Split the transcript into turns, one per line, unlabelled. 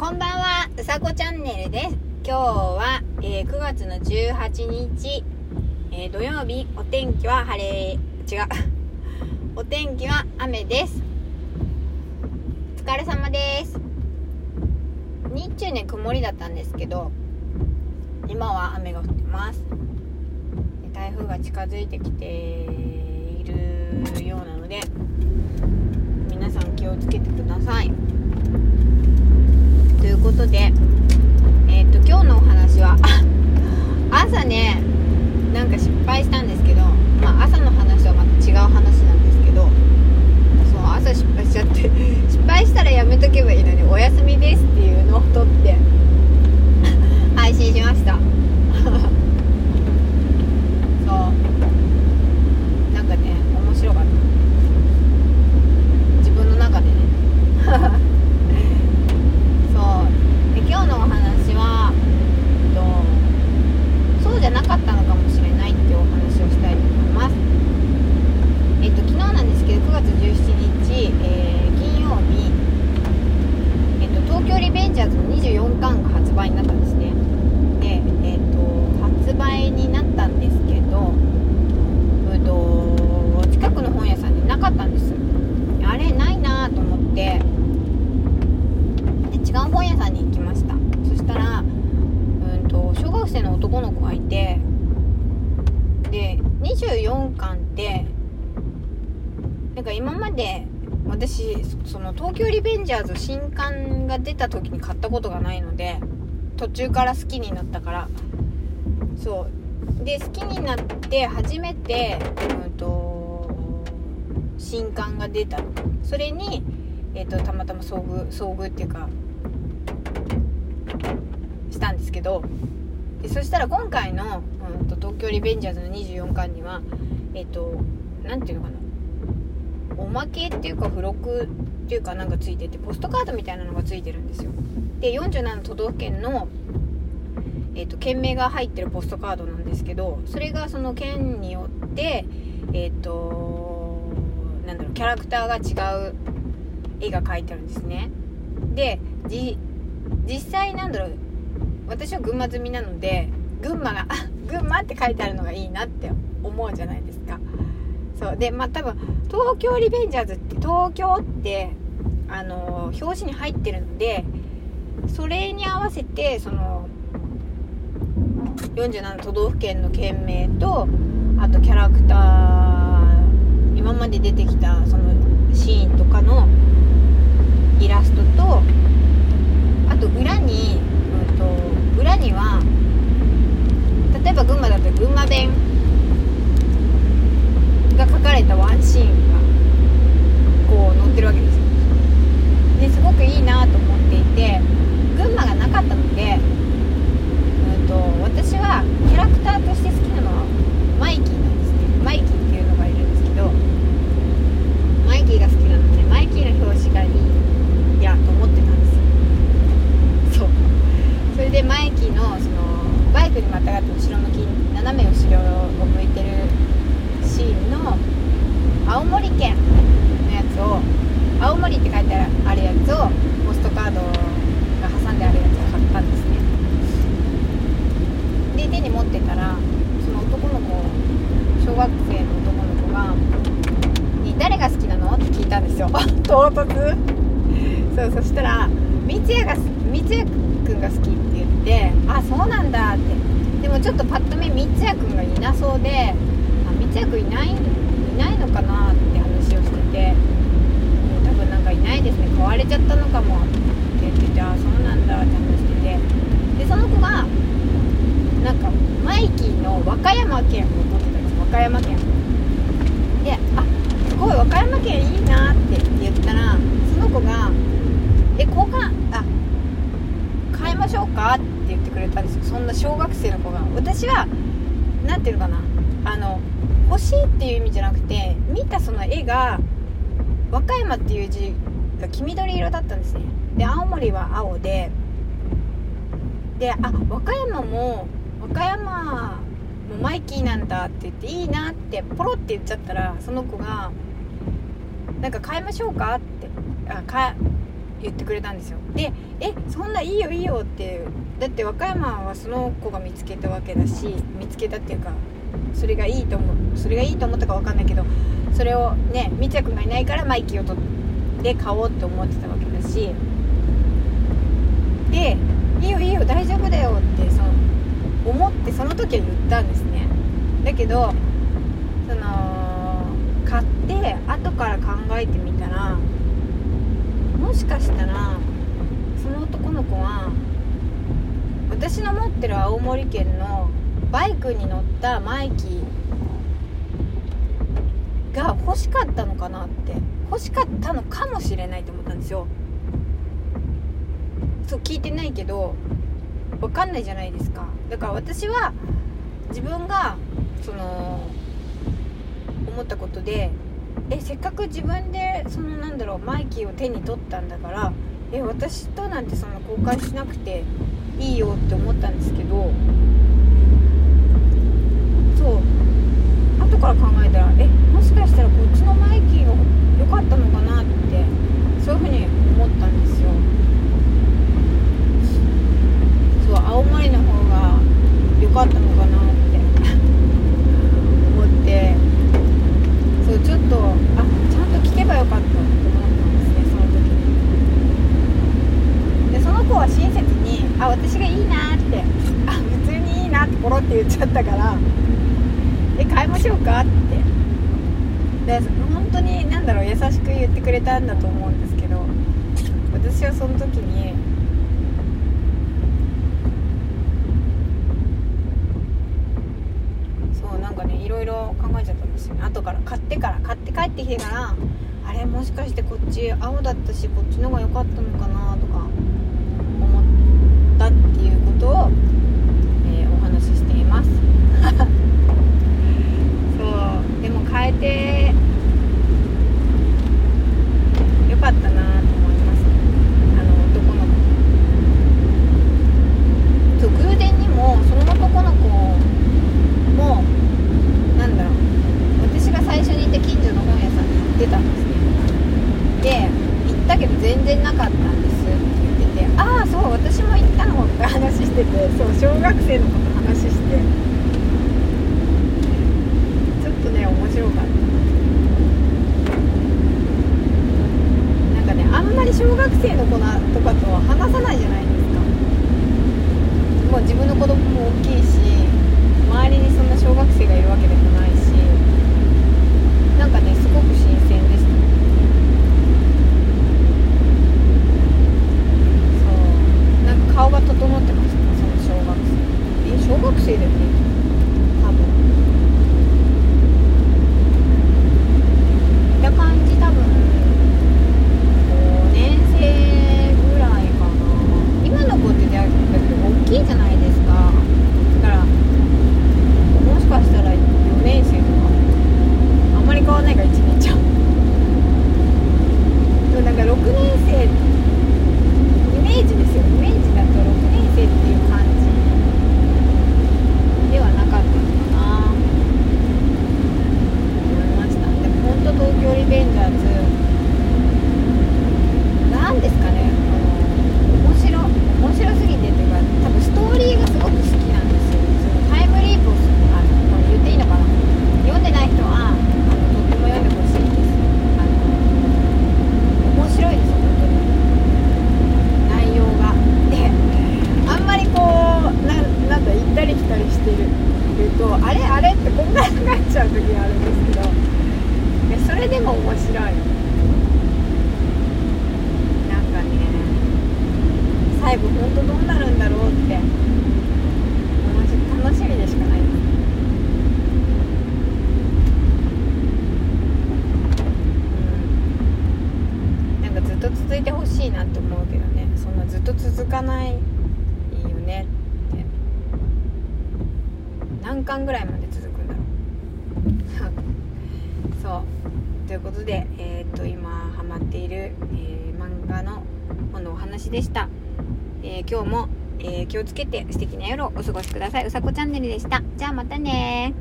こんばんは、うさこチャンネルです。今日は、えー9月の18日、えー土曜日、お天気は晴れ、違う。お天気は雨です。お疲れ様です。日中ね、曇りだったんですけど、今は雨が降ってます。台風が近づいてきているようなので、皆さん気をつけてください。いうことで、えっ、と今日のお話は 朝ねなんか失敗したんですけど、まあ、朝の話はまた違う話なんですけどそう朝失敗しちゃって 失敗したらやめとけばいいのにお休みですっていうのを撮って 配信しましたそうなんかね面白かった自分の中でねそうで今日のお話はえっとそうじゃなかったのかもしれないっていうお話をしたいと思いますえっと昨日なんですけど9月17日、えー金曜日えっと東京リベンジャーズの24巻が発売になったんですね。でえっと発売になったんですけどうんと近くの本屋さんになかったんです。あれないなと思って。で違う本屋さんに行きました。そしたらうんと小学生の男の子がいてで24巻ってなんか今まで私その東京リベンジャーズ新刊が出た時に買ったことがないので途中から好きになったから。そう。で好きになって初めてうんと新刊が出たそれにえー、とたまたま遭遇遭遇っていうかしたんですけど。でそしたら今回の、うん、と東京リベンジャーズの24巻にはえっ、と何ていうのかな。おまけっていうか付録っていうかなんかついててポストカードみたいなのがついてるんですよ。で47都道府県のえー、と県名が入ってるポストカードなんですけどそれがその県によってえっ、となんだろうキャラクターが違う絵が描いてあるんですね。で実際なんだろう私は群馬済みなので群馬が群馬って書いてあるのがいいなって思うじゃないですか。そう。でまあ多分東京リベンジャーズって東京ってあの表紙に入ってるのでそれに合わせてその47都道府県の県名とあとキャラクター今まで出てきたそのシーンとかのイラストとあと裏に、うん、と裏には例えば群馬だと群馬弁が書かれたワンシーンがこう載ってるわけですよですごくいいなと思っていて群馬がなかったので、うん、と私はキャラクターとして好きなのはマイキーなんですねマイキーっていうのがいるんですけどマイキーが好きなのでマイキーの表紙がいいやと思ってたんですよそうそれでマイキーのそのバイクにまたがって後ろ向き斜め後ろを向いてるシーンの青森県のやつを青森って書いてあるやつをポストカードが挟んであるやつを買ったんですねで手に持ってたらその男の子小学生の男の子が「に誰が好きなの?」って聞いたんですよ唐突そうそしたら三ツ矢が三ツ矢くんが好きって言って「あそうなんだ」って。でもちょっとパッと見三ツ矢くんがいなそうで「あ三ツ矢くんいないいないのかな?」って話をしてて「多分なんかいないですね。買われちゃったのかも」って言ってて「あそうなんだ」って話してて。でその子がなんかマイキーの和歌山県を持ってたんです。和歌山県。で「あすごい和歌山県いいな」って言ったらその子が「え交換あ変えましょうか?」って言ってくれたんですよ。そんな小学生の子が。私は何ていうのかな。あの欲しいっていう意味じゃなくて見たその絵が和歌山っていう字が黄緑色だったんですね。で青森は青で。であ和歌山も和歌山もマイキーなんだって言っていいなってポロって言っちゃったらその子が「なんか変えましょうか?」ってあか言ってくれたんですよ。で「えそんないいよいいよ」ってだって和歌山はその子が見つけたわけだし見つけたっていうかそれがいいと思うそれがいいと思ったか分かんないけどそれをねみちゃくんがいないからマイキーを取って買おうって思ってたわけだし。で「いいよいいよ大丈夫だよ」ってその思ってその時は言ったんですね。だけどその買って後から考えてみたらもしかしたらその男の子は私の持ってる青森県のバイクに乗ったマイキーが欲しかったのかなって欲しかったのかもしれないと思ったんですよ。そう聞いてないけど分かんないじゃないですか。だから私は自分がその思ったことでえせっかく自分でそのなんだろうマイキーを手に取ったんだからえ私となんてその交換しなくていいよって思ったんですけどそう。後から考えたらえもしかしたらこっちのマイキーが良かったのかなってそういうふうに思ったんですよそう青森の方が良かったのかなって思ってそうちょっとあちゃんと聞けばよかったって思ったんですねその時にでその子は親切に「あ私がいいな」って「あ普通にいいな」って言っちゃったから「え買いましょうか?」ってで本当に何だろう優しく言ってくれたんだと思うんですけど私はその時にそうなんかねいろいろ考えちゃったんですよね後から買ってから買って帰ってきてからあれもしかしてこっち青だったしこっちの方が良かったのかなとか思ったっていうことを、しています。そうでも変えてよかったなと思いますあの男の子そう偶然にもその男の子もなんだろう私が最初にいた近所の本屋さんに行ってたんですねで行ったけど全然なかったんですって言っててああそう私も行ったのって話しててそう小学生の子と話してちょっとね面白かった。なんかねあんまり小学生の子なとかとは話さないじゃないですか。もう自分の子供も大きいしぐらいまで続くんだろう。そう。ということでえっ、と今ハマっている、えー漫画の本のお話でした、えー今日も、え気をつけて素敵な夜をお過ごしください。うさこチャンネルでした。じゃあまたね